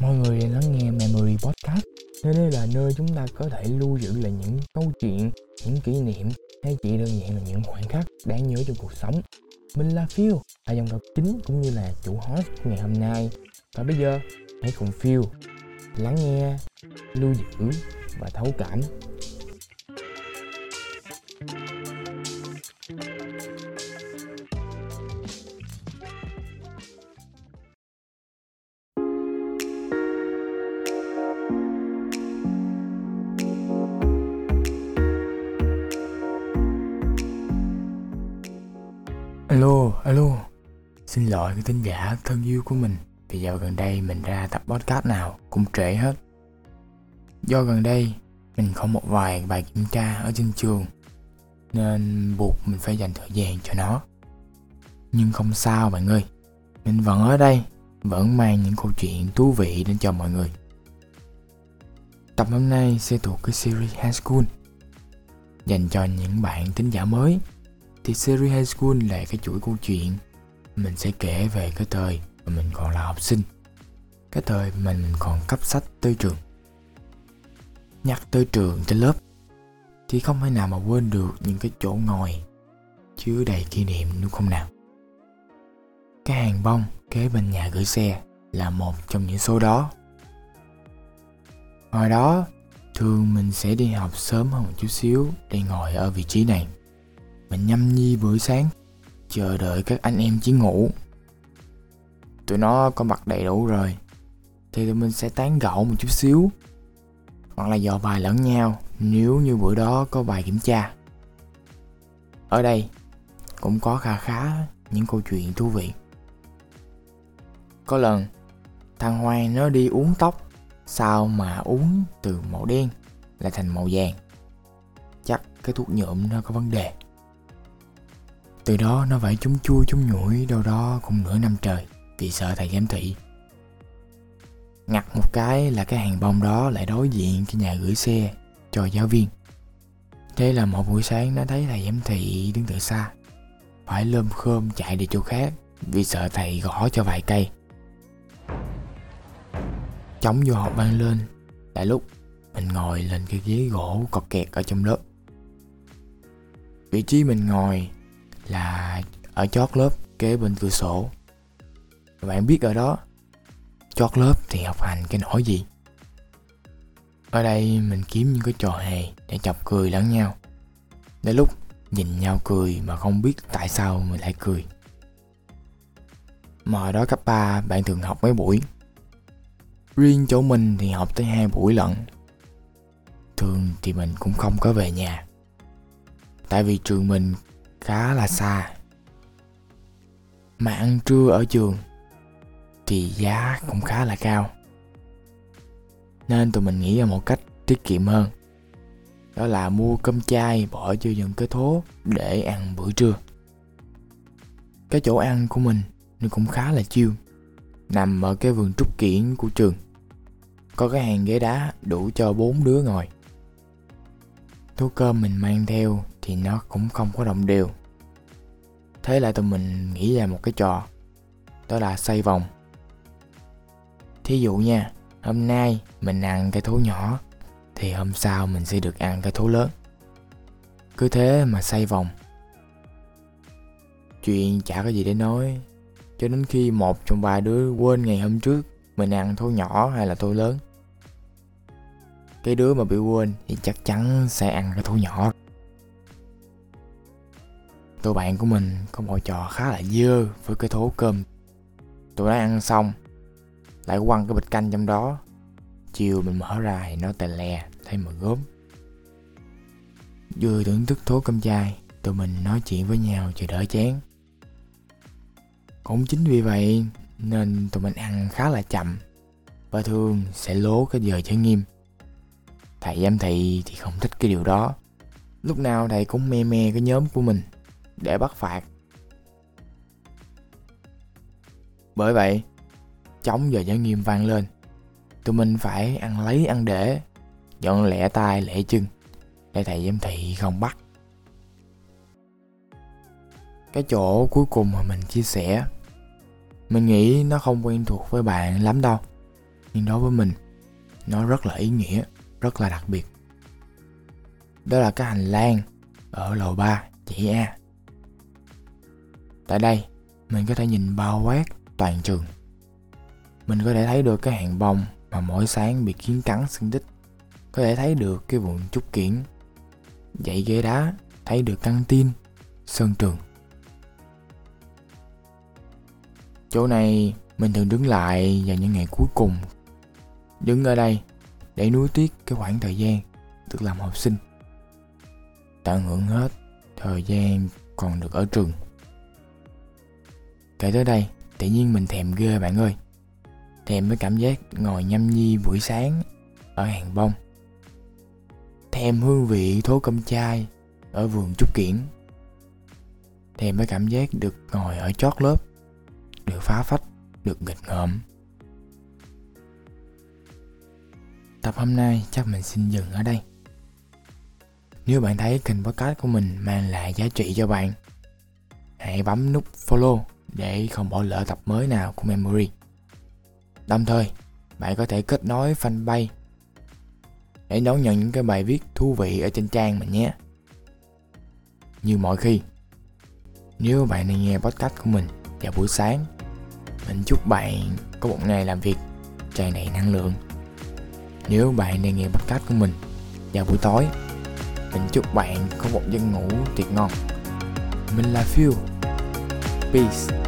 Mọi người lắng nghe Memory Podcast. Nơi đây là nơi chúng ta có thể lưu giữ lại những câu chuyện, những kỷ niệm hay chỉ đơn giản là những khoảnh khắc đáng nhớ trong cuộc sống. Mình là Phil, là dòng đọc chính cũng như là chủ host ngày hôm nay. Và bây giờ hãy cùng Phil lắng nghe, lưu giữ và thấu cảm. Alo, alo. Xin lỗi cái thính giả thân yêu của mình. Vì dạo gần đây mình ra tập podcast nào cũng trễ hết. Do gần đây mình có một vài bài kiểm tra ở trên trường Nên buộc mình phải dành thời gian cho nó. Nhưng không sao bạn ơi Mình vẫn ở đây Vẫn mang những câu chuyện thú vị đến cho mọi người. Tập hôm nay sẽ thuộc cái series High School Dành cho những bạn tính giả mới thì series High School là cái chuỗi câu chuyện mình sẽ kể về cái thời mà mình còn là học sinh, cái thời mà mình còn cấp sách tới trường, nhắc tới trường, tới lớp. Thì không thể nào mà quên được những cái chỗ ngồi chứa đầy kỷ niệm đúng không nào? Cái hàng bông kế bên nhà gửi xe là một trong những số đó. Hồi đó, thường mình sẽ đi học sớm hơn một chút xíu để ngồi ở vị trí này mình nhâm nhi bữa sáng, chờ đợi các anh em chỉ ngủ. Tụi nó có mặt đầy đủ rồi, thì tụi mình sẽ tán gẫu một chút xíu, hoặc là dò bài lẫn nhau nếu như bữa đó có bài kiểm tra. Ở đây cũng có khá khá những câu chuyện thú vị. Có lần, thằng Hoàng nó đi uống tóc, sao mà uống từ màu đen lại thành màu vàng? Chắc cái thuốc nhuộm nó có vấn đề từ đó nó phải chúng chui chúng nhủi đâu đó cũng nửa năm trời, vì sợ thầy giám thị. Ngặt một cái là cái hàng bông đó lại đối diện cái nhà gửi xe cho giáo viên. Thế là một buổi sáng nó thấy thầy giám thị đứng từ xa. Phải lơm khơm chạy đi chỗ khác, vì sợ thầy gõ cho vài cây. Chống vô học vang lên, tại lúc mình ngồi lên cái ghế gỗ cọt kẹt ở trong lớp Vị trí mình ngồi là ở chót lớp kế bên cửa sổ. Bạn biết ở đó, chót lớp thì học hành cái nỗi gì? Ở đây mình kiếm những cái trò hề để chọc cười lẫn nhau. Đến lúc nhìn nhau cười mà không biết tại sao mình lại cười. Mà ở đó cấp 3 bạn thường học mấy buổi? Riêng chỗ mình thì học tới hai buổi lận. Thường thì mình cũng không có về nhà. Tại vì trường mình khá là xa. Mà ăn trưa ở trường thì giá cũng khá là cao. Nên tụi mình nghĩ ra một cách tiết kiệm hơn, đó là mua cơm chay bỏ vô những cái thố để ăn bữa trưa. Cái chỗ ăn của mình nó cũng khá là chiêu nằm ở cái vườn trúc kiển của trường. Có cái hàng ghế đá đủ cho bốn đứa ngồi. Thú cơm mình mang theo thì nó cũng không có đồng đều. Thế là tụi mình nghĩ ra một cái trò, đó là xoay vòng. Thí dụ nha, hôm nay mình ăn cái thú nhỏ, thì hôm sau mình sẽ được ăn cái thú lớn. Cứ thế mà xoay vòng. Chuyện chả có gì để nói, cho đến khi một trong ba đứa quên ngày hôm trước mình ăn thú nhỏ hay là thú lớn. Cái đứa mà bị quên thì chắc chắn sẽ ăn cái thú nhỏ tụi bạn của mình có một trò khá là dơ với cái thố cơm. Tụi nó ăn xong, lại quăng cái bịch canh trong đó. Chiều mình mở ra thì nó tè lè, thấy mà gốm. Vừa thưởng thức thố cơm chay, tụi mình nói chuyện với nhau chờ đỡ chén cũng chính vì vậy nên tụi mình ăn khá là chậm và thường sẽ lố cái giờ chơi nghiêm. Thầy giám thị thì không thích cái điều đó. Lúc nào thầy cũng me me cái nhóm của mình để bắt phạt. Bởi vậy, chống giờ giới nghiêm vang lên. Tụi mình phải ăn lấy ăn để, dọn lẹ tay lẹ chân, để thầy giám thị không bắt. Cái chỗ cuối cùng mà mình chia sẻ, mình nghĩ nó không quen thuộc với bạn lắm đâu. nhưng đối với mình nó rất là ý nghĩa rất là đặc biệt đó là cái hành lang ở lầu 3 chị A tại đây, mình có thể nhìn bao quát toàn trường. Mình có thể thấy được cái hàng bông mà mỗi sáng bị kiến cắn xương tích có thể thấy được cái vườn trúc kiển, dãy ghế đá, thấy được căng tin, sân trường. Chỗ này mình thường đứng lại vào những ngày cuối cùng. Đứng ở đây để nuối tiếc cái khoảng thời gian được làm học sinh. Tận hưởng hết thời gian còn được ở trường kể tới đây, tự nhiên mình thèm ghê bạn ơi. Thèm với cảm giác ngồi nhâm nhi buổi sáng ở hàng bông. Thèm hương vị thố cơm chai ở vườn trúc kiển. Thèm với cảm giác được ngồi ở chót lớp, được phá phách, được nghịch ngợm. Tập hôm nay chắc mình xin dừng ở đây. Nếu bạn thấy kênh podcast của mình mang lại giá trị cho bạn, hãy bấm nút follow để không bỏ lỡ tập mới nào của Memory. Đồng thời, bạn có thể kết nối fanpage để đón nhận những cái bài viết thú vị ở trên trang mình nhé. Như mọi khi, nếu bạn đang nghe podcast của mình vào buổi sáng, mình chúc bạn có một ngày làm việc tràn đầy năng lượng. Nếu bạn đang nghe podcast của mình vào buổi tối, mình chúc bạn có một giấc ngủ tuyệt ngon. Mình là Phil. Peace.